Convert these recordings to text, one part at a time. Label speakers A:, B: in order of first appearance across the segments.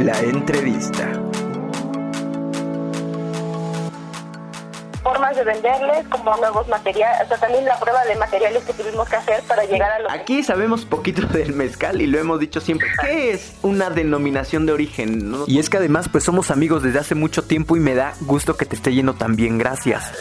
A: La entrevista.
B: De venderles, como nuevos materiales, o sea, también la prueba de materiales que tuvimos que hacer para llegar a lo
A: Aquí sabemos poquito del mezcal y lo hemos dicho siempre. ¿Qué es una denominación de origen? Y es que además pues somos amigos desde hace mucho tiempo y me da gusto que te esté yendo tan bien, gracias.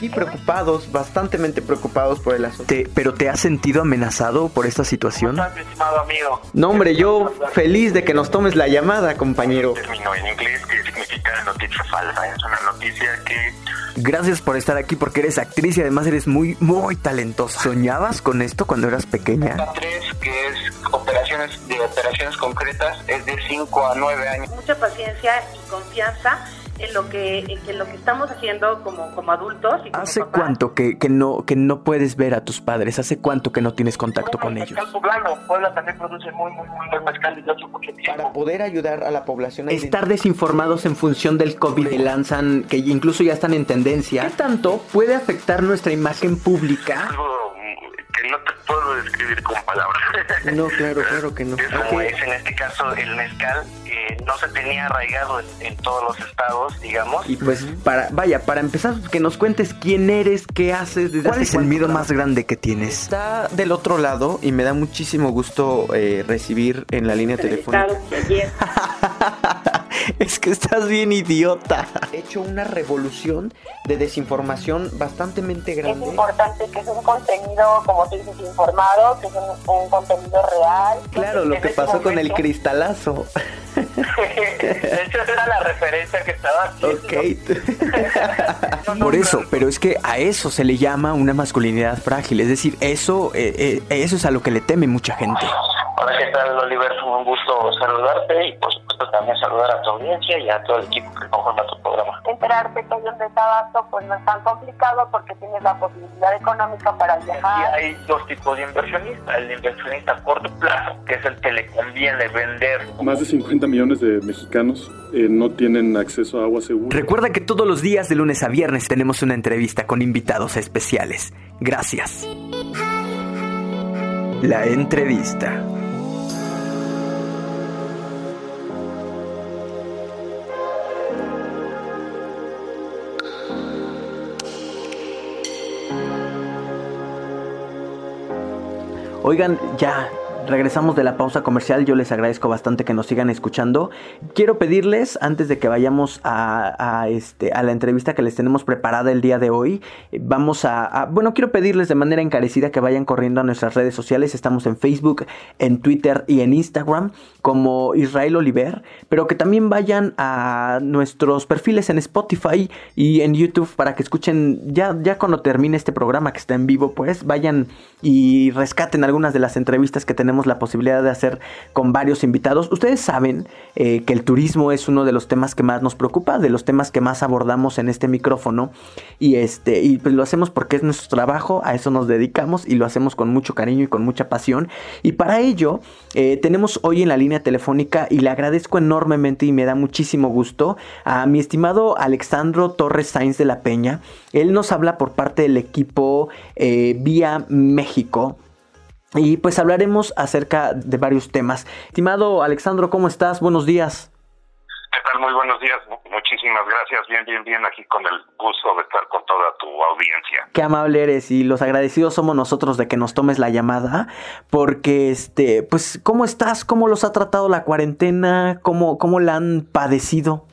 A: Y preocupados, bastante preocupados por el asunto. ¿Pero te has sentido amenazado por esta situación?
C: ¿Cómo estás, estimado amigo?
A: No, hombre, yo feliz de que nos tomes la llamada, compañero.
C: En inglés, que significa noticia falsa. Es una noticia que
A: Gracias por estar aquí porque eres actriz y además eres muy, muy talentosa. ¿Soñabas con esto cuando eras pequeña?
C: tres, que es operaciones de operaciones concretas, es de 5 a 9 años.
B: Mucha paciencia y confianza en lo que en lo que estamos haciendo como, como adultos. Y como
A: ¿Hace
B: papás.
A: cuánto que, que no que no puedes ver a tus padres? ¿Hace cuánto que no tienes contacto con ellos?
C: Poblano. Puebla también produce muy, muy, muy buen mezcal desde hace mucho tiempo.
A: Para poder ayudar a la población a estar desinformados en función del COVID que lanzan, que incluso ya están en tendencia. ¿Qué tanto puede afectar nuestra imagen pública?
C: Algo que no te puedo describir con palabras.
A: No, claro, claro que no.
C: Es como
A: Ok.
C: es en este caso el mezcal, que no se tenía arraigado en, en todos los estados, digamos.
A: Y pues para, vaya, para empezar, que nos cuentes quién eres, qué haces, desde ¿Cuál es el miedo más grande que tienes? Está del otro lado y me da muchísimo gusto eh, recibir en la línea telefónica. Es que estás bien idiota. He hecho una revolución de desinformación bastante
B: Es
A: grande.
B: importante que es un contenido, como tú dices, informado, que es un, un contenido real.
A: Claro, lo que pasó con el cristalazo.
C: de hecho, esa era la referencia que estaba haciendo.
A: Ok. Por eso, pero es que a eso se le llama una masculinidad frágil. Es decir, eso, eh, eh, eso es a lo que le teme mucha gente.
C: Hola, ¿qué tal, Oliver? Es un gusto saludarte y, por supuesto, también saludar a tu audiencia y a todo el equipo que conforma tu programa.
B: Enterarte que hay un desabasto, pues no es tan complicado porque tienes la posibilidad económica para
C: Y
B: viajar.
C: hay dos tipos de inversionistas. El inversionista a corto plazo, que es el que le conviene vender
D: Más de 50 millones de mexicanos eh, no tienen acceso a agua segura.
A: Recuerda que todos los días de lunes a viernes tenemos una entrevista con invitados especiales. Gracias. La entrevista. Oigan, ya regresamos de la pausa comercial. Yo les agradezco bastante que nos sigan escuchando. Quiero pedirles, antes de que vayamos a, este, a la entrevista que les tenemos preparada el día de hoy, vamos a, a- Bueno, quiero pedirles de manera encarecida que vayan corriendo a nuestras redes sociales. Estamos en Facebook, en Twitter y en Instagram como Israel Oliver. Pero que también vayan a nuestros perfiles en Spotify y en YouTube para que escuchen ya, ya cuando termine este programa que está en vivo, pues vayan y rescaten algunas de las entrevistas que tenemos la posibilidad de hacer con varios invitados. Ustedes saben eh, que el turismo es uno de los temas que más nos preocupa, de los temas que más abordamos en este micrófono y este y pues lo hacemos porque es nuestro trabajo, a eso nos dedicamos y lo hacemos con mucho cariño y con mucha pasión. Y para ello eh, tenemos hoy en la línea telefónica y le agradezco enormemente y me da muchísimo gusto a mi estimado Alexandro Torres Sainz de la Peña. Él nos habla por parte del equipo eh, Vía México. Y pues hablaremos acerca de varios temas. Estimado Alexandro, ¿cómo estás? Buenos días.
C: ¿Qué tal? Muy buenos días. Mu- Muchísimas gracias. Bien, bien, bien aquí con el gusto de estar con toda tu audiencia.
A: Qué amable eres y los agradecidos somos nosotros de que nos tomes la llamada, porque este, pues, ¿cómo estás? ¿Cómo los ha tratado la cuarentena? ¿Cómo, cómo la han padecido?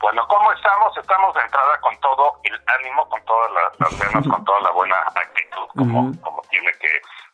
C: Bueno, ¿cómo estamos? Estamos de entrada con todo el ánimo, con todas las, las con toda la buena actitud, como,
A: Ujú.
C: como tiene que,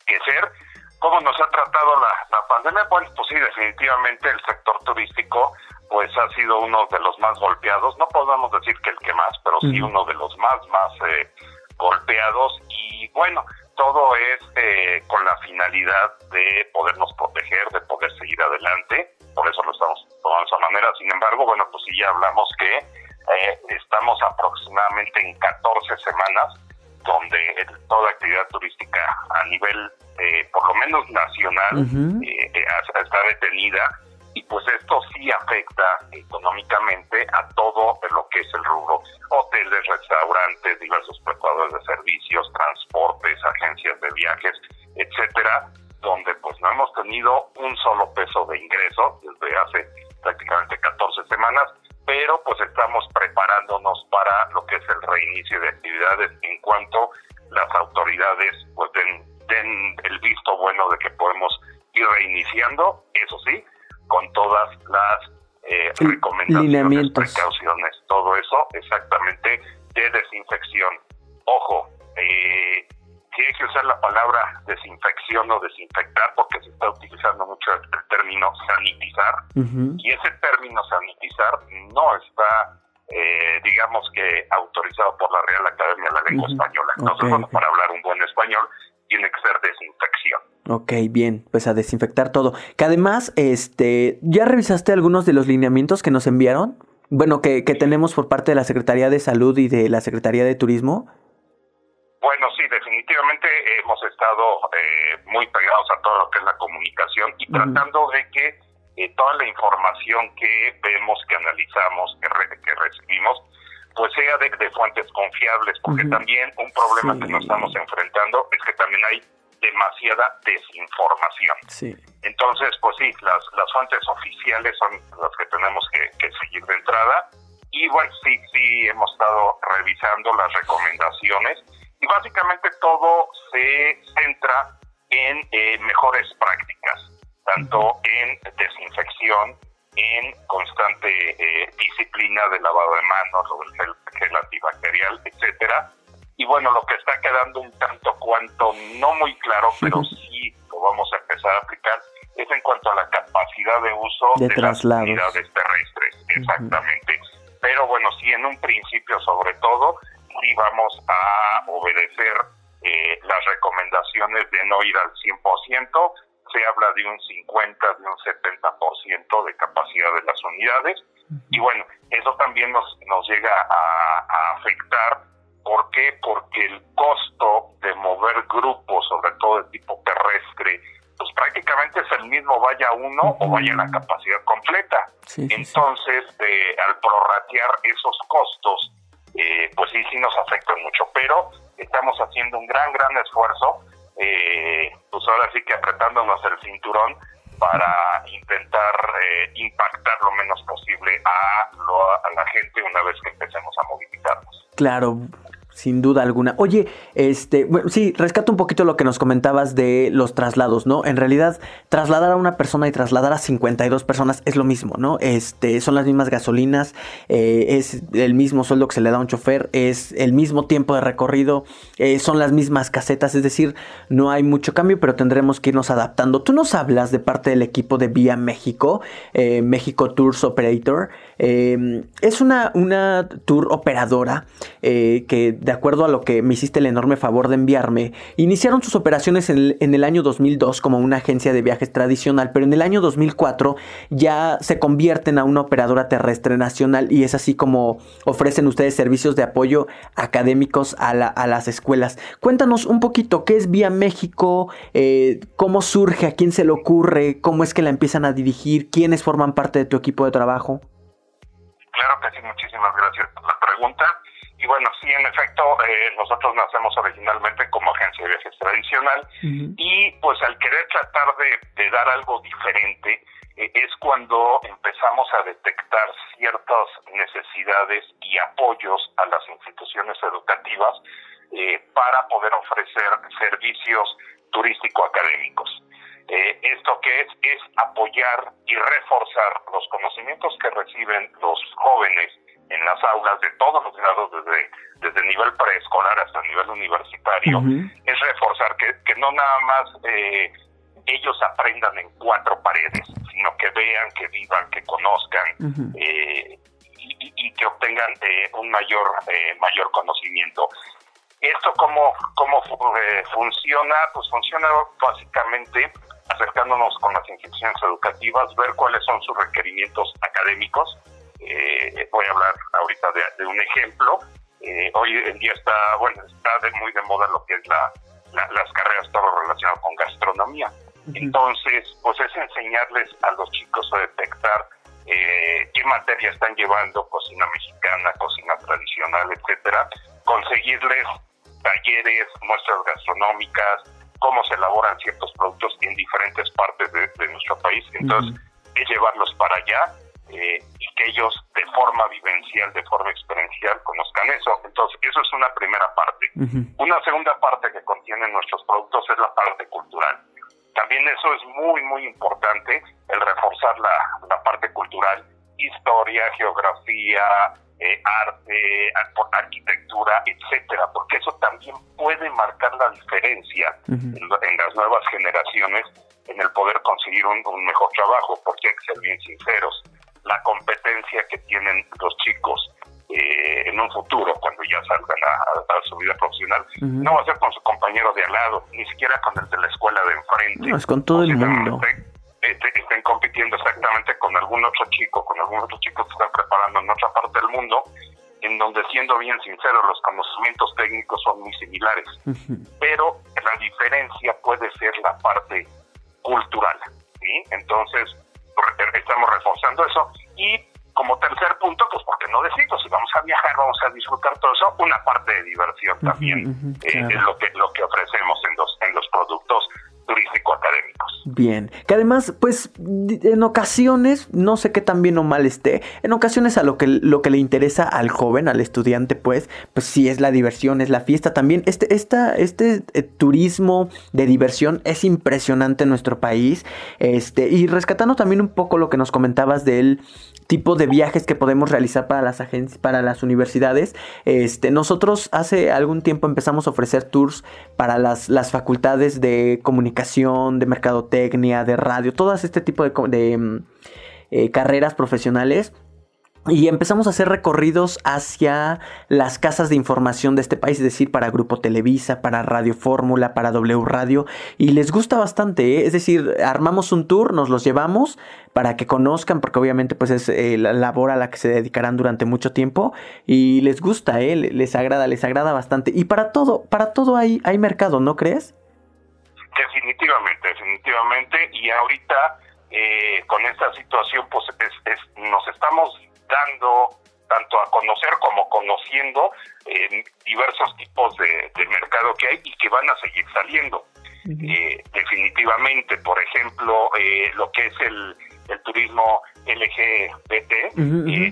C: que ser. ¿Cómo nos ha tratado la, la pandemia? Pues sí, definitivamente el sector turístico pues ha sido uno de los más golpeados. No podemos decir que el que más, pero sí uno de los más, más eh, golpeados. Y bueno, todo es eh, con la finalidad de podernos proteger, de poder seguir adelante. Por eso lo estamos tomando de esa manera. Sin embargo, bueno, pues sí ya hablamos que eh, estamos aproximadamente en 14 semanas donde el- toda actividad turística a nivel, eh, por lo menos nacional, eh, eh, está detenida y pues esto sí afecta económicamente a todo lo que es el rubro, hoteles, restaurantes, diversos prestadores de servicios, transportes, agencias de viajes, etcétera, donde pues no hemos tenido un solo peso de ingreso desde hace pero pues estamos preparándonos para lo que es el reinicio de actividades en cuanto las autoridades pues den, den el visto bueno de que podemos ir reiniciando, eso sí, con todas las eh, recomendaciones, precauciones, todo eso exactamente de desinfección. Ojo, eh, hay que usar la palabra desinfección o desinfectar porque se está utilizando mucho el, término sanitizar y ese término sanitizar no está eh, digamos que autorizado por la Real Academia de la Lengua Española. Entonces, para hablar un buen español, tiene que ser desinfección.
A: Ok, bien, pues a desinfectar todo. Que además, este, ¿ya revisaste algunos de los lineamientos que nos enviaron? Bueno, que, que tenemos por parte de la Secretaría de Salud y de la Secretaría de Turismo.
C: Bueno, sí, definitivamente hemos estado eh, muy pegados a todo lo que es la comunicación y tratando de que eh, toda la información que vemos, que analizamos, que, que recibimos, pues sea de, fuentes confiables, porque también un problema que nos estamos enfrentando es que también hay demasiada desinformación. Entonces, pues sí, las, las fuentes oficiales son las que tenemos que, que seguir de entrada. Y bueno, sí, sí, hemos estado revisando las recomendaciones y básicamente todo se centra en eh, mejores prácticas, tanto en desinfección, en constante eh, disciplina de lavado de manos o del gel, antibacterial, etcétera. Y bueno, lo que está quedando un tanto cuanto no muy claro, pero sí lo vamos a empezar a aplicar, es en cuanto a la capacidad de uso
A: de, las
C: unidades terrestres, exactamente. Pero bueno, sí, en un principio sobre todo, sí vamos a obedecer eh, las recomendaciones de no ir al 100%, se habla de un 50, de un 70% de capacidad de las unidades. Y bueno, eso también nos, nos llega a, afectar. ¿Por qué? Porque el costo de mover grupos, sobre todo de tipo terrestre, pues prácticamente es el mismo, vaya uno o vaya la capacidad completa. Entonces, al prorratear esos costos, eh, pues sí, sí nos afectan mucho, pero estamos haciendo un gran, gran esfuerzo, eh, pues ahora sí que apretándonos el cinturón para intentar eh, impactar lo menos posible a, a la gente una vez que empecemos a movilizarnos.
A: Claro, sin duda alguna. Oye, este, bueno, sí, rescato un poquito lo que nos comentabas de los traslados, ¿no? En realidad, trasladar a una persona y trasladar a 52 personas es lo mismo, ¿no? Este, son las mismas gasolinas, eh, es el mismo sueldo que se le da a un chofer, es el mismo tiempo de recorrido, eh, son las mismas casetas, es decir, no hay mucho cambio, pero tendremos que irnos adaptando. Tú nos hablas de parte del equipo de Vía México, eh, México Tours Operator. es una, una tour operadora que de acuerdo a lo que me hiciste el enorme favor de enviarme, iniciaron sus operaciones en el, año 2002 como una agencia de viajes tradicional, pero en el año 2004 ya se convierten a una operadora terrestre nacional y es así como ofrecen ustedes servicios de apoyo académicos a, las escuelas. Cuéntanos un poquito qué es Vía México, eh, cómo surge, a quién se le ocurre, cómo es que la empiezan a dirigir, quiénes forman parte de tu equipo de trabajo.
C: Claro que sí, muchísimas gracias por la pregunta. Y bueno, sí, en efecto, eh, nosotros nacemos originalmente como agencia de viajes tradicional y pues al querer tratar de, dar algo diferente eh, es cuando empezamos a detectar ciertas necesidades y apoyos a las instituciones educativas eh, para poder ofrecer servicios turístico-académicos. esto que es es apoyar y reforzar los conocimientos que reciben los jóvenes en las aulas de todos los grados, desde, desde el nivel preescolar hasta el nivel universitario, es reforzar que, que no nada más eh, ellos aprendan en cuatro paredes, sino que vean, que vivan, que conozcan eh, y, que obtengan eh, un mayor, mayor conocimiento. ¿Esto cómo, cómo funciona? Pues funciona básicamente acercándonos con las instituciones educativas, ver cuáles son sus requerimientos académicos, eh, voy a hablar ahorita de, un ejemplo. Eh, hoy en día está, bueno, está muy de moda lo que es la, las carreras, todo relacionado con gastronomía. Entonces, pues es enseñarles a los chicos a detectar eh, qué materia están llevando, cocina mexicana, cocina tradicional, etcétera, conseguirles talleres, muestras gastronómicas, cómo se elaboran ciertos productos en diferentes partes de, nuestro país. Entonces, es llevarlos para allá eh, y que ellos de forma vivencial, de forma experiencial conozcan eso. Entonces, eso es una primera parte. Una segunda parte que contienen nuestros productos es la parte cultural. También eso es muy, muy importante, el reforzar la, la parte cultural, historia, geografía, eh, arte, arquitectura, etcétera, porque eso también puede marcar la diferencia en, las nuevas generaciones en el poder conseguir un, mejor trabajo, porque hay que ser bien sinceros, la competencia que tienen los chicos eh, en un futuro, cuando ya salgan a, su vida profesional, no va a ser con su compañero de al lado, ni siquiera con el de la escuela de enfrente.
A: No, es con todo el mundo.
C: estén compitiendo exactamente con algún otro chico, con algún otro chico que están preparando en otra parte del mundo, en donde siendo bien sincero, los conocimientos técnicos son muy similares, pero la diferencia puede ser la parte cultural, ¿sí? Entonces, estamos reforzando eso. Y como tercer punto, pues porque no decirlo, si vamos a viajar, vamos a disfrutar todo eso, una parte de diversión también eh, es lo que lo que ofrecemos en los en los productos turístico-académicos.
A: Bien, que además, pues en ocasiones, no sé qué tan bien o mal esté, en ocasiones a lo que, lo que le interesa al joven, al estudiante, pues, pues sí es la diversión, es la fiesta también. Este, esta, este eh, turismo de diversión es impresionante en nuestro país. Este, y rescatando también un poco lo que nos comentabas del tipo de viajes que podemos realizar para las agencias, para las universidades. Este, nosotros hace algún tiempo empezamos a ofrecer tours para las, las facultades de comunicación de mercadotecnia, de radio, todas este tipo de, mm, eh, carreras profesionales. Y empezamos a hacer recorridos hacia las casas de información de este país, es decir, para Grupo Televisa, para Radio Fórmula, para W Radio. Y les gusta bastante, ¿eh? es decir, armamos un tour, nos los llevamos para que conozcan, porque obviamente pues es eh, la labor a la que se dedicarán durante mucho tiempo. Y les gusta, les agrada, les agrada bastante. Y para todo, para todo hay mercado, ¿no crees?
C: Definitivamente, definitivamente. Y ahorita eh, con esta situación, pues nos estamos dando tanto a conocer como conociendo eh, diversos tipos de, mercado que hay y que van a seguir saliendo. Eh, definitivamente, por ejemplo, lo que es el, el turismo LGBT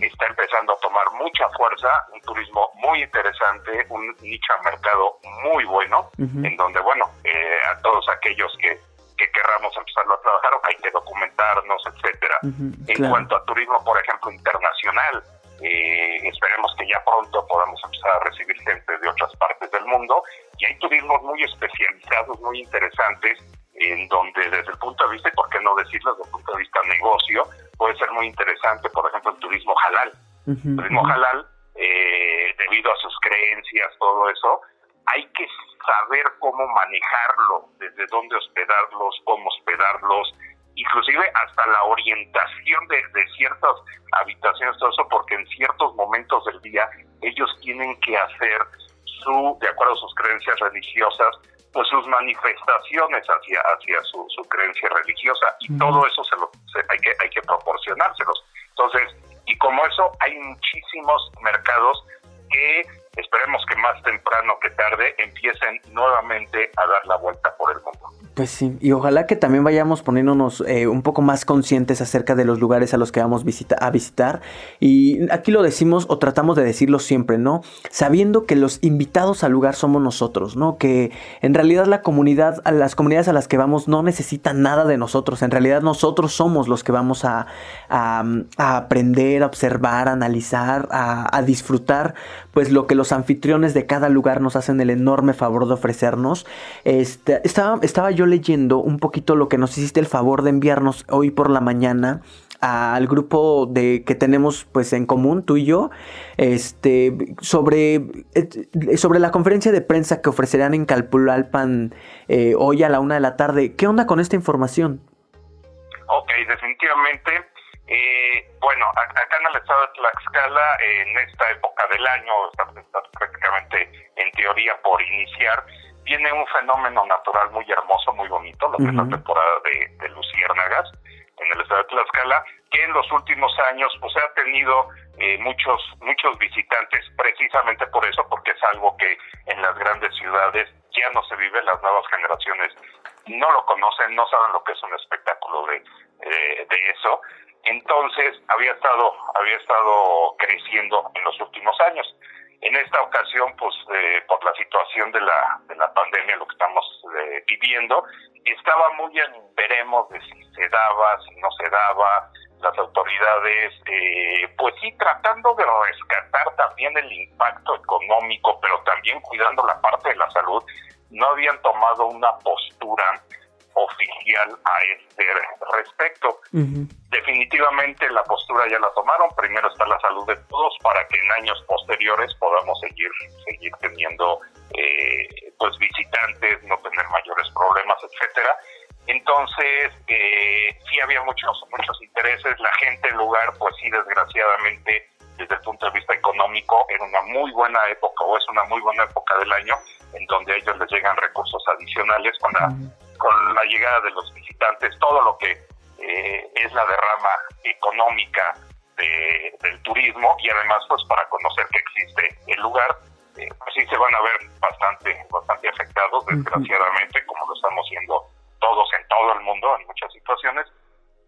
C: está empezando a tomar mucha fuerza, un turismo muy interesante, un nicho de mercado muy bueno, en donde, bueno, eh, a todos aquellos que, que querramos empezarlo a trabajar, hay que documentarnos, etcétera. En cuanto a turismo, por ejemplo, internacional, eh, esperemos que ya pronto podamos empezar a recibir gente de otras partes del mundo y hay turismos muy especializados, muy interesantes, en donde desde el punto de vista, y por qué no decirlo, desde el punto de vista negocio, puede ser muy interesante, por ejemplo, el turismo halal. el turismo halal, eh, debido a sus creencias, todo eso, hay que saber cómo manejarlo, desde dónde hospedarlos, cómo hospedarlos, inclusive hasta la orientación de, de ciertas habitaciones, todo eso, porque en ciertos momentos del día ellos tienen que hacer su, de acuerdo a sus creencias religiosas, pues sus manifestaciones hacia hacia su, su creencia religiosa y todo eso se lo hay que hay que proporcionárselos. Entonces y como eso hay muchísimos mercados que esperemos que más temprano que tarde empiecen nuevamente a dar la vuelta por el mundo
A: pues sí, y ojalá que también vayamos poniéndonos eh, un poco más conscientes acerca de los lugares a los que vamos a visitar. Y aquí lo decimos o tratamos de decirlo siempre, ¿no? Sabiendo que los invitados al lugar somos nosotros, ¿no? Que en realidad la comunidad, las comunidades a las que vamos no necesitan nada de nosotros. En realidad nosotros somos los que vamos a, aprender, a observar, a analizar, a, disfrutar, pues lo que los anfitriones de cada lugar nos hacen el enorme favor de ofrecernos. Este, estaba, estaba yo leyendo un poquito lo que nos hiciste el favor de enviarnos hoy por la mañana al grupo de que tenemos pues en común tú y yo este sobre eh, sobre la conferencia de prensa que ofrecerán en Calpulalpan eh, hoy a la una de la tarde qué onda con esta información
C: Ok, definitivamente eh, bueno acá en el estado de Tlaxcala en esta época del año está prácticamente en teoría por iniciar viene un fenómeno natural muy hermoso, muy bonito, lo que es la temporada de, luciérnagas en el estado de Tlaxcala, que en los últimos años pues ha tenido eh, muchos muchos visitantes, precisamente por eso, porque es algo que en las grandes ciudades ya no se vive, las nuevas generaciones no lo conocen, no saben lo que es un espectáculo de, de eso. Entonces había estado, había estado creciendo en los últimos años. En esta ocasión, pues eh, por la situación de la, de la pandemia, lo que estamos eh, viviendo, estaba muy en veremos de si se daba, si no se daba, las autoridades, eh, pues sí, tratando de rescatar también el impacto económico, pero también cuidando la parte de la salud, no habían tomado una postura oficial a este respecto. Definitivamente la postura ya la tomaron, primero está la salud de todos para que en años posteriores podamos seguir seguir teniendo eh, pues visitantes, no tener mayores problemas, etcétera. Entonces, eh, sí había muchos muchos intereses, la gente el lugar, pues sí, desgraciadamente, desde el punto de vista económico, era una muy buena época o es una muy buena época del año en donde a ellos les llegan recursos adicionales la con la llegada de los visitantes, todo lo que eh, es la derrama económica del turismo y además pues para conocer que existe el lugar, eh, pues sí se van a ver bastante, bastante afectados, desgraciadamente, como lo estamos viendo todos en todo el mundo, en muchas situaciones.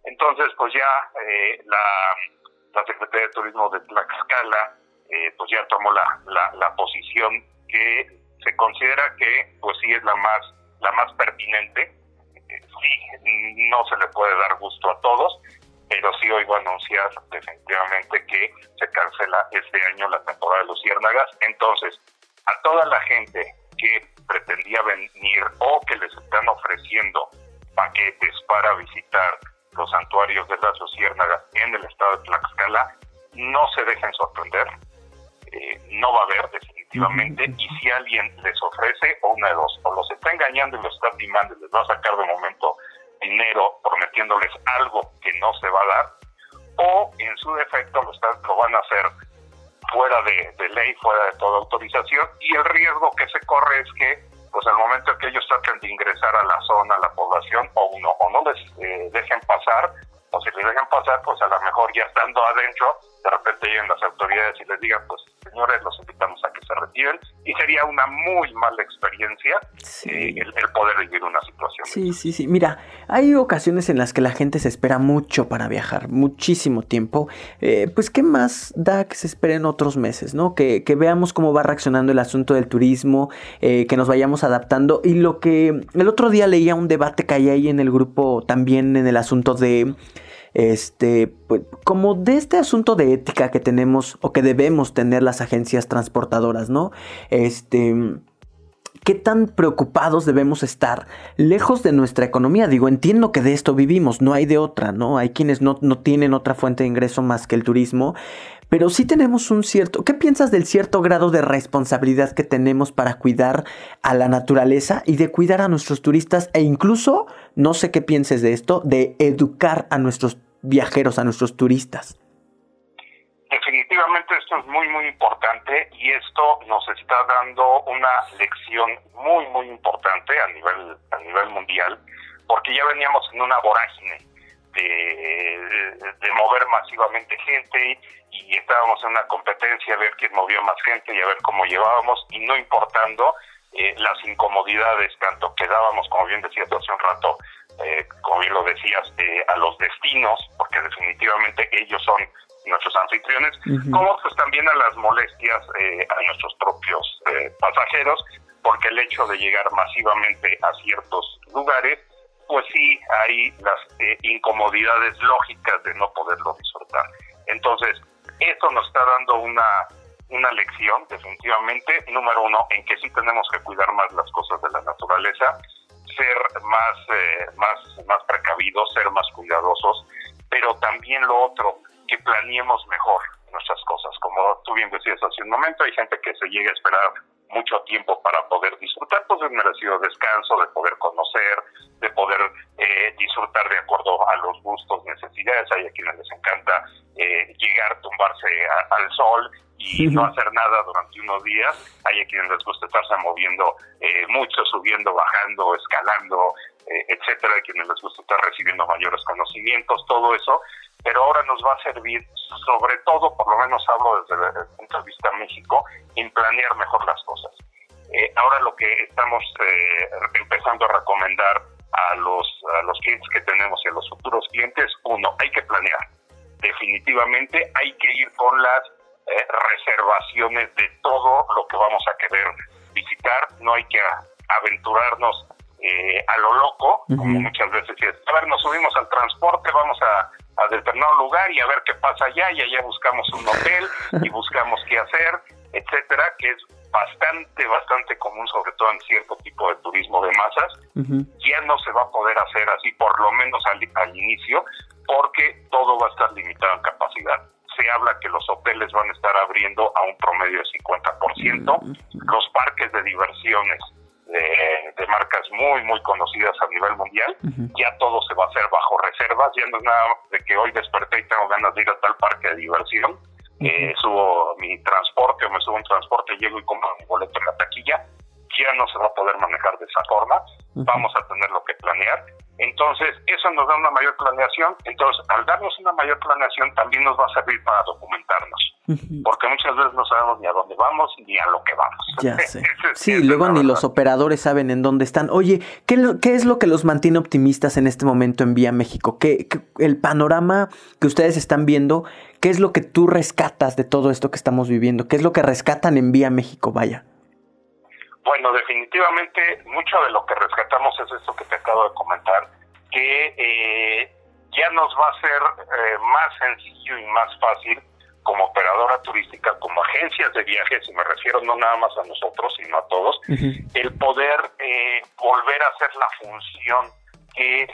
C: Entonces, pues ya eh, la, la Secretaría de Turismo de Tlaxcala, pues ya tomó la, la, la posición que se considera que pues sí es la más la más pertinente. Sí, no se le puede dar gusto a todos, pero sí oigo anunciar definitivamente que se cancela este año la temporada de luciérnagas. Entonces, a toda la gente que pretendía venir o que les están ofreciendo paquetes para visitar los santuarios de las luciérnagas en el estado de Tlaxcala, no se dejen sorprender. Eh, no va a haber definitivamente. Y si alguien les pasar, pues a lo mejor ya estando adentro, de repente lleguen las autoridades y les digan, pues señores, los invitamos a que se retiren, y sería una muy mala experiencia eh, el, poder vivir una situación.
A: Sí, sí, sí. Mira, hay ocasiones en las que la gente se espera mucho para viajar, muchísimo tiempo. Eh, pues, ¿qué más da que se esperen otros meses, no? Que, que veamos cómo va reaccionando el asunto del turismo, eh, que nos vayamos adaptando. Y lo que el otro día leía un debate que hay ahí en el grupo también en el asunto de este, pues, como de este asunto de ética que tenemos o que debemos tener las agencias transportadoras, ¿no? Este, ¿qué tan preocupados debemos estar lejos de nuestra economía? Digo, entiendo que de esto vivimos, no hay de otra, ¿no? Hay quienes no, no tienen otra fuente de ingreso más que el turismo, pero sí tenemos un cierto... ¿Qué piensas del cierto grado de responsabilidad que tenemos para cuidar a la naturaleza y de cuidar a nuestros turistas e incluso, no sé qué pienses de esto, de educar a nuestros viajeros, a nuestros turistas?
C: Definitivamente esto es muy, muy importante y esto nos está dando una lección muy, muy importante a nivel, a nivel mundial, porque ya veníamos en una vorágine de, de, mover masivamente gente y, estábamos en una competencia a ver quién movía más gente y a ver cómo llevábamos y no importando eh, las incomodidades tanto que dábamos, como bien decías hace un rato, eh, como bien lo decías, eh, a los destinos, porque definitivamente ellos son nuestros anfitriones, como pues también a las molestias eh, a nuestros propios pasajeros, porque el hecho de llegar masivamente a ciertos lugares, pues sí hay las incomodidades lógicas de no poderlo disfrutar. Entonces, esto nos está dando una una lección, definitivamente, número uno, en que sí tenemos que cuidar más las cosas de la naturaleza, ser más, eh, más, más precavidos, ser más cuidadosos, pero también lo otro, que planeemos mejor nuestras cosas. Como tú bien decías hace un momento, hay gente que se llega a esperar mucho tiempo para poder disfrutar pues un merecido descanso, de poder conocer, de poder eh, disfrutar de acuerdo a los gustos, necesidades. Hay a quienes les encanta eh, llegar, tumbarse al sol y no hacer nada durante unos días. Hay a quienes les gusta estarse moviendo eh, mucho, subiendo, bajando, escalando, eh, etcétera. Hay quienes les gusta estar recibiendo mayores conocimientos, todo eso. Pero ahora nos va a servir, sobre todo, por lo menos hablo desde el punto de vista México, en planear mejor las cosas. Eh, ahora lo que estamos empezando a recomendar a los, a los clientes que tenemos y a los futuros clientes, uno, hay que planear definitivamente hay que ir con las eh, reservaciones de todo lo que vamos a querer visitar, no hay que aventurarnos eh, a lo loco, como muchas veces es, a ver, nos subimos al transporte, vamos a, a determinado lugar y a ver qué pasa allá, y allá buscamos un hotel y buscamos qué hacer, etcétera, que es bastante, bastante común, sobre todo en cierto tipo de turismo de masas. Ya no se va a poder hacer así, por lo menos al, al inicio, porque todo va a estar limitado en capacidad. Se habla que los hoteles van a estar abriendo a un promedio de 50%, los parques de diversiones de, marcas muy, muy conocidas a nivel mundial, ya todo se va a hacer bajo reservas, ya no es nada de que hoy desperté y tengo ganas de ir a tal parque de diversión, eh, subo mi transporte o me subo un transporte, llego y compro mi boleto en la taquilla, ya no se va a poder manejar de esa forma, vamos a tener lo que planear. Entonces, eso nos da una mayor planeación. Entonces, al darnos una mayor planeación, también nos va a servir para documentarnos. Porque muchas veces no sabemos ni a dónde vamos ni a lo que vamos.
A: Ya sé. sí, luego ni los operadores saben en dónde están. Oye, ¿qué, ¿qué, es lo que los mantiene optimistas en este momento en Vía México? ¿Qué, el panorama que ustedes están viendo, ¿qué es lo que tú rescatas de todo esto que estamos viviendo? ¿Qué es lo que rescatan en Vía México? Vaya.
C: Bueno, definitivamente mucho de lo que rescatamos es esto que te acabo de comentar, que eh, ya nos va a ser eh, más sencillo y más fácil como operadora turística, como agencias de viajes, y me refiero no nada más a nosotros, sino a todos, el poder eh, volver a hacer la función que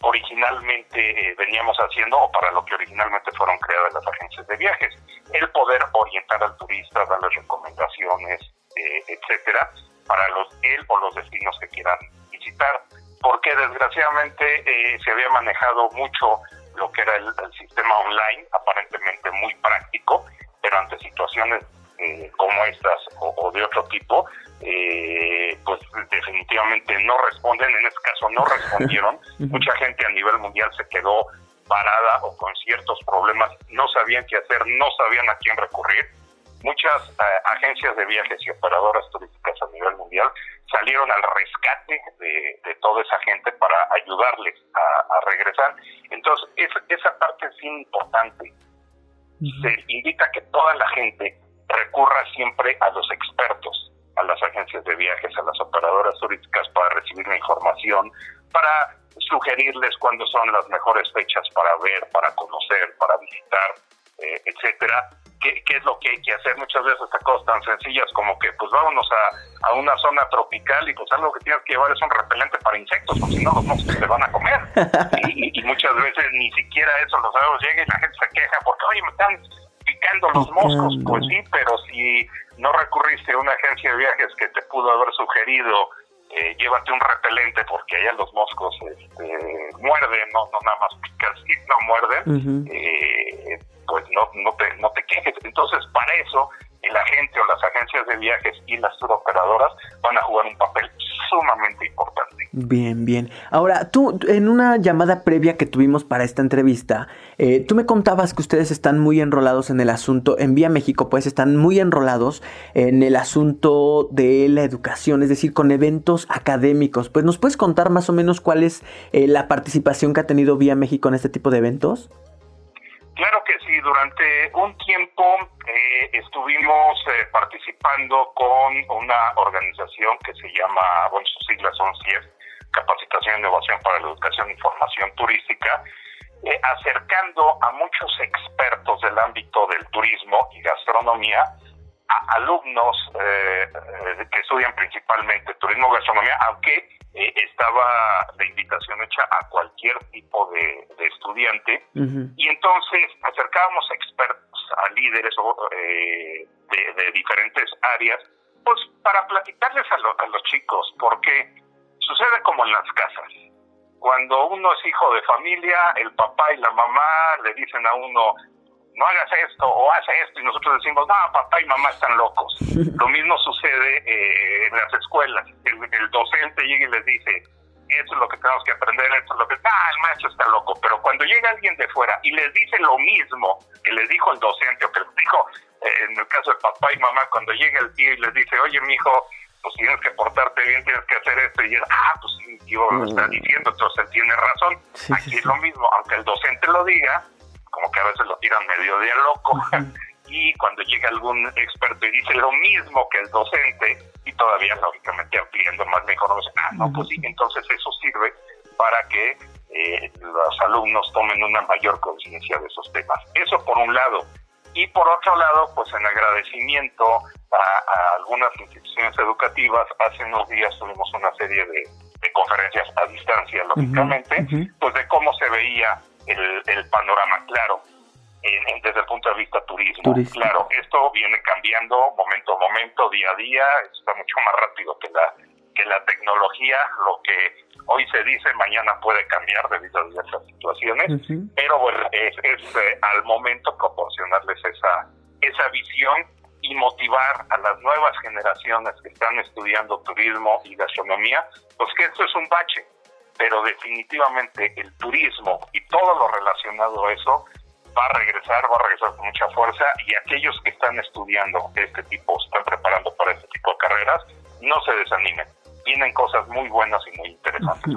C: originalmente veníamos haciendo o para lo que originalmente fueron creadas las agencias de viajes. El poder orientar al turista, darle recomendaciones, eh, etcétera, para los él o los destinos que quieran visitar, porque desgraciadamente eh, se había manejado mucho lo que era el, sistema online, aparentemente muy práctico, pero ante situaciones eh, como estas o, de otro tipo, pues definitivamente no responden, en este caso no respondieron, mucha gente a nivel mundial se quedó parada o con ciertos problemas, no sabían qué hacer, no sabían a quién recurrir, muchas eh, agencias de viajes y operadoras turísticas a nivel mundial salieron al rescate de, toda esa gente para ayudarles a, regresar. Entonces, esa parte es importante. Se indica que toda la gente recurra siempre a los expertos, a las agencias de viajes, a las operadoras turísticas para recibir la información, para sugerirles cuándo son las mejores fechas para ver, para conocer, para visitar, eh, etcétera qué, es lo que hay que hacer. Muchas veces hasta cosas tan sencillas como que pues vámonos a, a una zona tropical y pues algo que tienes que llevar es un repelente para insectos, porque si no los moscos te van a comer. y, muchas veces ni siquiera eso lo sabemos, llega y la gente se queja porque, oye, me están picando los moscos. Pues sí, pero si no recurriste a una agencia de viajes que te pudo haber sugerido eh, llévate un repelente porque allá los moscos este, muerden, no, no nada más pican, no muerden, eh, pues no, no, te, no te quejes. Entonces, para eso, la gente o las agencias de viajes y las turoperadoras van a jugar un papel sumamente importante.
A: Bien, bien. Ahora, tú, en una llamada previa que tuvimos para esta entrevista, eh, tú me contabas que ustedes están muy enrolados en el asunto, en Vía México, pues están muy enrolados en el asunto de la educación, es decir, con eventos académicos. Pues, ¿nos puedes contar más o menos cuál es eh, la participación que ha tenido Vía México en este tipo de eventos?
C: Claro que sí, durante un tiempo eh, estuvimos eh, participando con una organización que se llama, bueno, sus siglas son CIEF, Capacitación e Innovación para la Educación y Formación Turística, eh, acercando a muchos expertos del ámbito del turismo y gastronomía a alumnos que estudian principalmente turismo y gastronomía, aunque eh, estaba la invitación hecha a cualquier tipo de, estudiante y entonces acercábamos expertos, a líderes eh, de, diferentes áreas, pues para platicarles a, a los chicos, porque sucede como en las casas. Cuando uno es hijo de familia, el papá y la mamá le dicen a uno, no hagas esto o hace esto y nosotros decimos, no, papá y mamá están locos. Lo mismo sucede eh, en las escuelas. El, docente llega y les dice, esto es lo que tenemos que aprender, esto es lo que... Ah, el maestro está loco. Pero cuando llega alguien de fuera y les dice lo mismo que les dijo el docente o que les dijo, eh, en el caso de papá y mamá, cuando llega el tío y les dice, oye, mi hijo, pues tienes que portarte bien, tienes que hacer esto. Y él, ah, pues sí, tío lo está mm. diciendo, entonces él tiene razón. Aquí es lo mismo, aunque el docente lo diga, como que a veces lo tiran medio de loco. y cuando llega algún experto y dice lo mismo que el docente, y todavía lógicamente ampliando más mejor, ah, no, pues sí, entonces eso sirve para que eh, los alumnos tomen una mayor conciencia de esos temas. Eso por un lado. Y por otro lado, pues en agradecimiento a, algunas instituciones educativas, hace unos días tuvimos una serie de, conferencias a distancia, lógicamente, pues de cómo se veía el, el panorama. Claro, desde el punto de vista turismo. Claro, esto viene cambiando momento a momento, día a día, está mucho más rápido que la, que la tecnología, lo que hoy se dice, mañana puede cambiar debido a diversas situaciones, pero bueno, es, eh, al momento proporcionarles esa, esa visión y motivar a las nuevas generaciones que están estudiando turismo y gastronomía, pues que esto es un bache, pero definitivamente el turismo y todo lo relacionado a eso va a regresar, va a regresar con mucha fuerza y aquellos que están estudiando este tipo, están preparando para este tipo de carreras, no se desanimen. Vienen cosas muy buenas y muy interesantes.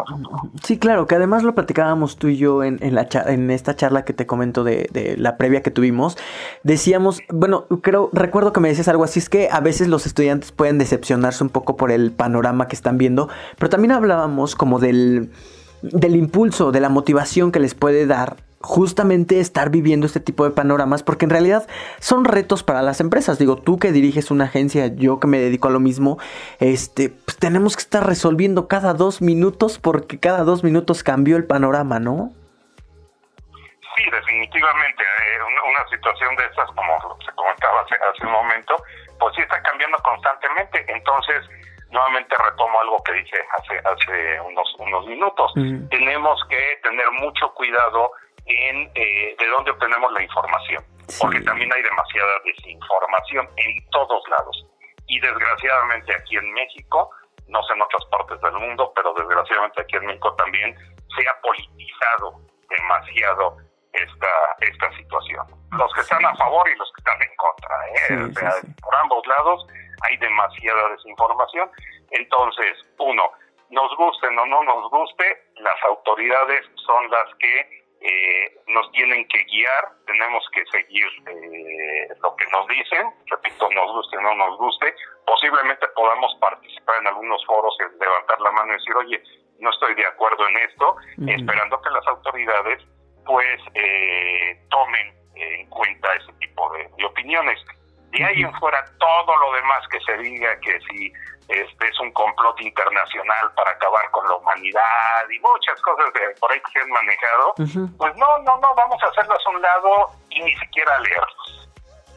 A: Sí, claro, que además lo platicábamos tú y yo en, en, la en esta charla que te comento de, de, la previa que tuvimos. Decíamos, bueno, creo, recuerdo que me decías algo así, es que a veces los estudiantes pueden decepcionarse un poco por el panorama que están viendo, pero también hablábamos como del, del impulso, de la motivación que les puede dar justamente estar viviendo este tipo de panoramas, porque en realidad son retos para las empresas. Digo, tú que diriges una agencia, yo que me dedico a lo mismo, este, pues tenemos que estar resolviendo cada dos minutos porque cada dos minutos cambió el panorama, ¿no?
C: Sí, definitivamente. Eh, una, situación de estas, como se comentaba hace, un momento, pues sí está cambiando constantemente. Entonces, nuevamente retomo algo que dije hace, hace unos, unos minutos. Tenemos que tener mucho cuidado en eh, de dónde obtenemos la información, porque también hay demasiada desinformación en todos lados. Y desgraciadamente aquí en México, no sé en otras partes del mundo, pero desgraciadamente aquí en México también se ha politizado demasiado esta, esta situación. Los que están a favor y los que están en contra. ¿eh? por ambos lados hay demasiada desinformación. Entonces, uno, nos guste o no nos guste, las autoridades son las que eh, nos tienen que guiar, tenemos que seguir eh, lo que nos dicen, repito, nos guste o no nos guste, posiblemente podamos participar en algunos foros, levantar la mano y decir, oye, no estoy de acuerdo en esto, esperando que las autoridades pues eh, tomen en cuenta ese tipo de, de opiniones. De ahí en fuera, todo lo demás que se diga que si este es un complot internacional para acabar con la humanidad y muchas cosas de por ahí que se han manejado, pues no, no, no, vamos a hacerlas a un lado y ni siquiera leerlos.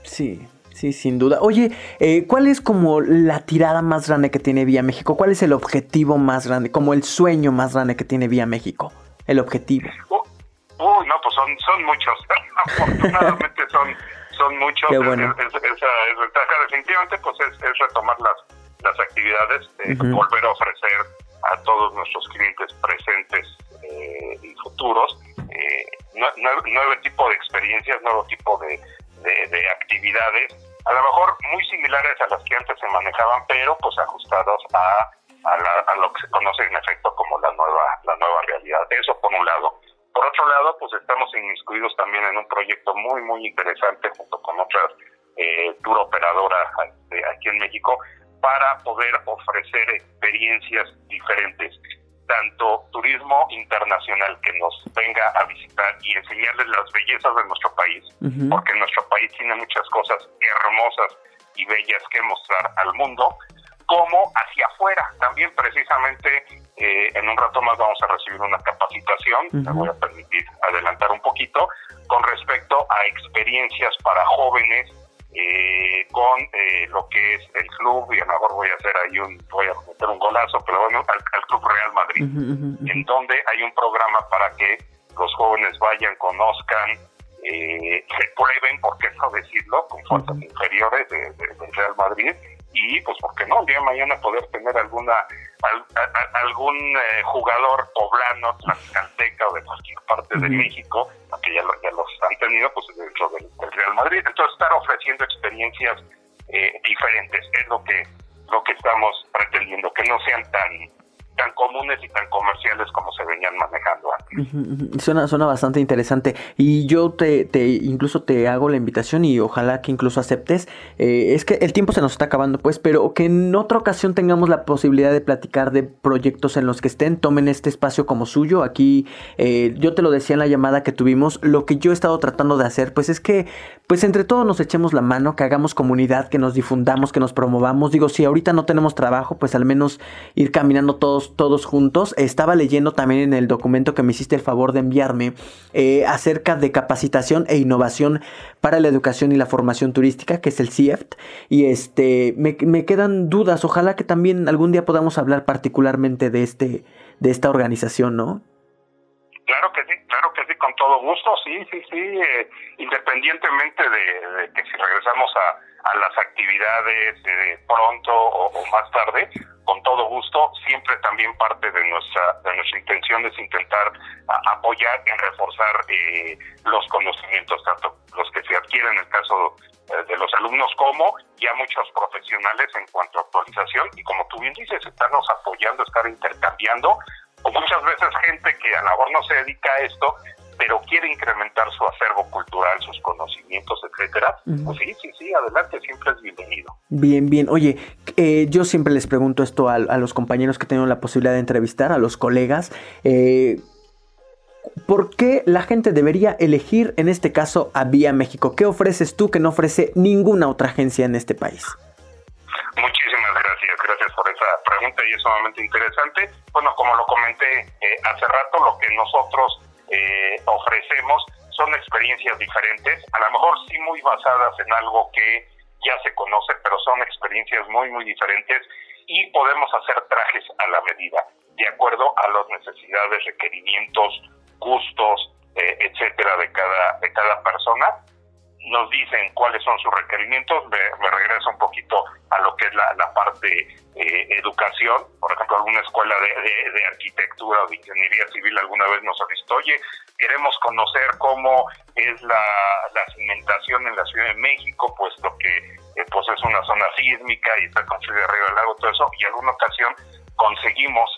A: Sí, sí, sin duda. Oye, eh, ¿cuál es como la tirada más grande que tiene Vía México? ¿Cuál es el objetivo más grande, como el sueño más grande que tiene Vía México? El objetivo.
C: uy, no, pues son, son muchos. Afortunadamente son, son muchos.
A: Bueno.
C: esa es ventaja. Definitivamente, pues es, es retomar las las actividades, de volver a ofrecer a todos nuestros clientes presentes eh, y futuros eh, nueve, tipos de experiencias, nuevo tipo de, de, actividades, a lo mejor muy similares a las que antes se manejaban, pero pues ajustados a, a, lo que se conoce en efecto como la nueva, la nueva realidad. Eso por un lado. Por otro lado, pues estamos inmiscuidos también en un proyecto muy, muy interesante junto con otras eh, tour operadoras este, aquí en México, para poder ofrecer experiencias diferentes, tanto turismo internacional que nos venga a visitar y enseñarles las bellezas de nuestro país, porque nuestro país tiene muchas cosas hermosas y bellas que mostrar al mundo, como hacia afuera. También precisamente eh, en un rato más vamos a recibir una capacitación, me voy a permitir adelantar un poquito, con respecto a experiencias para jóvenes eh, con eh, lo que es el club, y a lo mejor voy a hacer ahí un, voy a meter un golazo, pero bueno, al, Club Real Madrid, en donde hay un programa para que los jóvenes vayan, conozcan, eh, se prueben, por qué no decirlo, con fuerzas inferiores de, del Real Madrid, y pues, ¿por qué no? El día de mañana poder tener alguna algún eh, jugador poblano, tlaxcalteca o de cualquier parte de México, que ya, ya, los han tenido pues dentro del, Real Madrid. Entonces estar ofreciendo experiencias eh, diferentes es lo que lo que estamos pretendiendo, que no sean tan tan comunes y tan comerciales como se venían manejando antes.
A: Suena, bastante interesante y yo te, te incluso te hago la invitación y ojalá que incluso aceptes. Eh, es que el tiempo se nos está acabando pues, pero que en otra ocasión tengamos la posibilidad de platicar de proyectos en los que estén, tomen este espacio como suyo. Aquí eh, yo te lo decía en la llamada que tuvimos, lo que yo he estado tratando de hacer pues es que pues entre todos nos echemos la mano, que hagamos comunidad, que nos difundamos, que nos promovamos. Digo, si ahorita no tenemos trabajo, pues al menos ir caminando todos, todos juntos. Estaba leyendo también en el documento que me hiciste el favor de enviarme eh, acerca de capacitación e innovación para la educación y la formación turística, que es el CIEFT. Y este, me, me quedan dudas. Ojalá que también algún día podamos hablar particularmente de este, de esta organización, ¿no?
C: Claro que sí, claro que sí, con todo gusto, sí, sí, sí, eh, independientemente de, que si regresamos a, las actividades eh, pronto o, más tarde, con todo gusto, siempre también parte de nuestra, de nuestra intención es intentar apoyar en reforzar eh, los conocimientos, tanto los que se adquieren en el caso de los alumnos como ya muchos profesionales en cuanto a actualización y como tú bien dices, estarnos apoyando, estar intercambiando o muchas veces gente que a la mejor no se dedica a esto, pero quiere incrementar su acervo cultural, sus conocimientos, etcétera, pues sí, sí, sí, adelante, siempre es bienvenido.
A: Bien, bien. Oye, eh, yo siempre les pregunto esto a, los compañeros que tengo la posibilidad de entrevistar, a los colegas. Eh, ¿Por qué la gente debería elegir en este caso a Vía México? ¿Qué ofreces tú que no ofrece ninguna otra agencia en este país?
C: Muchísimas gracias, por esa pregunta y es sumamente interesante. Bueno, como lo comenté eh, hace rato, lo que nosotros eh, ofrecemos son experiencias diferentes, a lo mejor sí muy basadas en algo que ya se conoce, pero son experiencias muy, muy diferentes y podemos hacer trajes a la medida, de acuerdo a las necesidades, requerimientos, gustos, eh, etcétera, de cada, de cada persona nos dicen cuáles son sus requerimientos, me, regreso un poquito a lo que es la, parte eh, educación, por ejemplo, alguna escuela de, arquitectura o de ingeniería civil alguna vez nos visto, oye, queremos conocer cómo es la, cimentación en la Ciudad de México, puesto que eh, pues es una zona sísmica y está construida arriba del lago, todo eso, y alguna ocasión conseguimos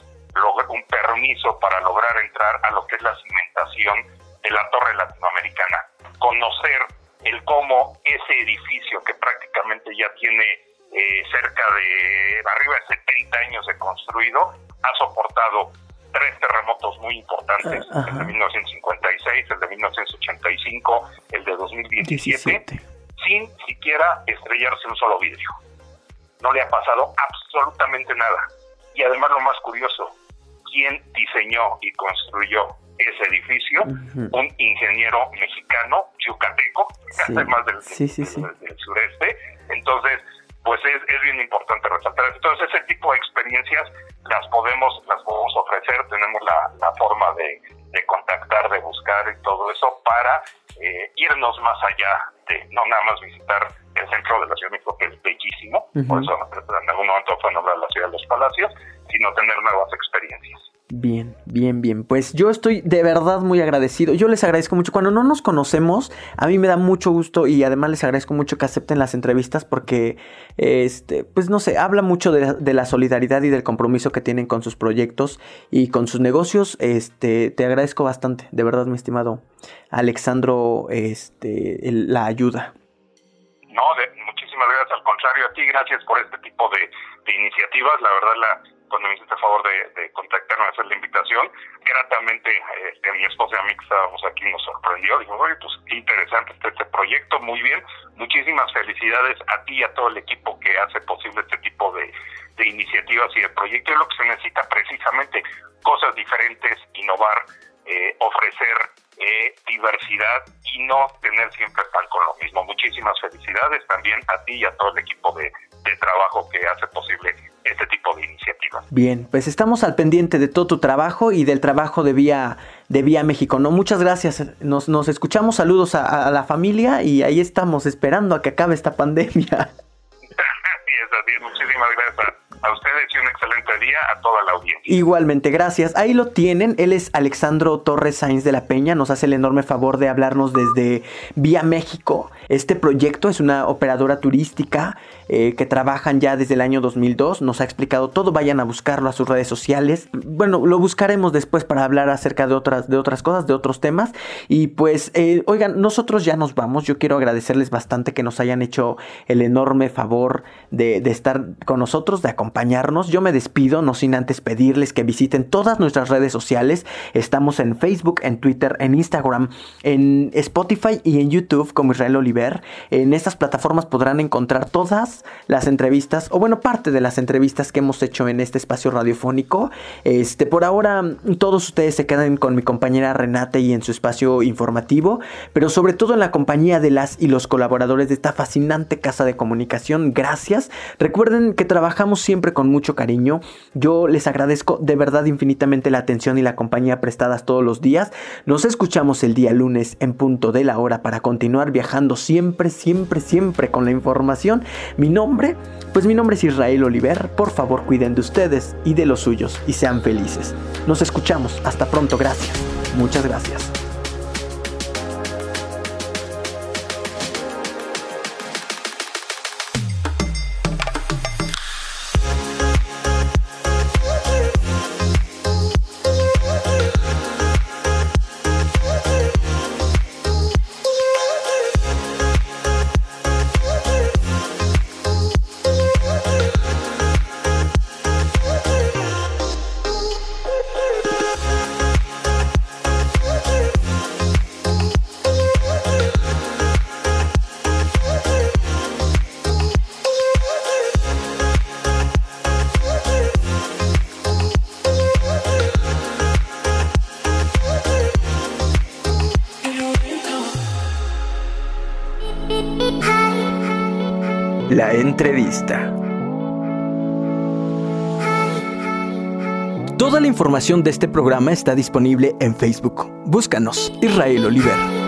C: un permiso para lograr entrar a lo que es la cimentación de la torre latinoamericana, conocer el cómo ese edificio que prácticamente ya tiene eh, cerca de arriba de 70 años de construido ha soportado tres terremotos muy importantes, ah, el de 1956, el de 1985, el de 2017, sin siquiera estrellarse un solo vidrio. No le ha pasado absolutamente nada. Y además lo más curioso, ¿quién diseñó y construyó ese edificio, un ingeniero mexicano, yucateco, además del, sureste. Entonces, pues es, es, bien importante resaltar. Entonces, ese tipo de experiencias las podemos, las podemos ofrecer, tenemos la, la forma de, de, contactar, de buscar y todo eso para eh, irnos más allá de no nada más visitar el centro de la Ciudad de México, que es bellísimo, por eso en algún momento fue nombrada la Ciudad de los Palacios, sino tener nuevas experiencias.
A: Bien, bien, bien. Pues yo estoy de verdad muy agradecido. Yo les agradezco mucho. Cuando no nos conocemos, a mí me da mucho gusto y además les agradezco mucho que acepten las entrevistas porque, este, pues no sé, habla mucho de, la solidaridad y del compromiso que tienen con sus proyectos y con sus negocios. Este, te agradezco bastante, de verdad, mi estimado Alexandro, este, la ayuda.
C: No, muchísimas gracias. Al contrario, a ti, gracias por este tipo de, de iniciativas. La verdad, la cuando me hiciste el favor de, contactarme, hacer la invitación, gratamente este, mi esposa y a mí que estábamos aquí nos sorprendió. Dijo, oye, pues qué interesante este, este proyecto, muy bien. Muchísimas felicidades a ti y a todo el equipo que hace posible este tipo de, de iniciativas y de proyectos. Es lo que se necesita precisamente, cosas diferentes, innovar, eh, ofrecer eh, diversidad y no tener siempre tal con lo mismo. Muchísimas felicidades también a ti y a todo el equipo de, de trabajo que hace posible este tipo de iniciativas.
A: Bien, pues estamos al pendiente de todo tu trabajo y del trabajo de Vía, de Vía México. ¿no? Muchas gracias. Nos, nos escuchamos, saludos a, la familia y ahí estamos esperando a que acabe esta pandemia.
C: así es, así es. Muchísimas gracias a ustedes y un excelente día a toda la audiencia.
A: Igualmente, gracias. Ahí lo tienen. Él es Alexandro Torres Sainz de la Peña. Nos hace el enorme favor de hablarnos desde Vía México. Este proyecto es una operadora turística eh, que trabajan ya desde el año 2002. Nos ha explicado todo. Vayan a buscarlo a sus redes sociales. Bueno, lo buscaremos después para hablar acerca de otras, de otras cosas, de otros temas. Y pues, eh, oigan, nosotros ya nos vamos. Yo quiero agradecerles bastante que nos hayan hecho el enorme favor de, de estar con nosotros, de acompañarnos. Yo me despido, no sin antes pedirles que visiten todas nuestras redes sociales. Estamos en Facebook, en Twitter, en Instagram, en Spotify y en YouTube como Israel Oliver. En estas plataformas podrán encontrar todas las entrevistas, o bueno, parte de las entrevistas que hemos hecho en este espacio radiofónico. Este, por ahora, todos ustedes se quedan con mi compañera Renate y en su espacio informativo, pero sobre todo en la compañía de las y los colaboradores de esta fascinante casa de comunicación. Gracias. Recuerden que trabajamos siempre con mucho cariño. Yo les agradezco de verdad infinitamente la atención y la compañía prestadas todos los días. Nos escuchamos el día lunes en punto de la hora para continuar viajando siempre, siempre, siempre con la información. Mi nombre, pues mi nombre es Israel Oliver. Por favor, cuiden de ustedes y de los suyos y sean felices. Nos escuchamos. Hasta pronto. Gracias. Muchas gracias. Entrevista. Toda la información de este programa está disponible en Facebook. Búscanos, Israel Oliver.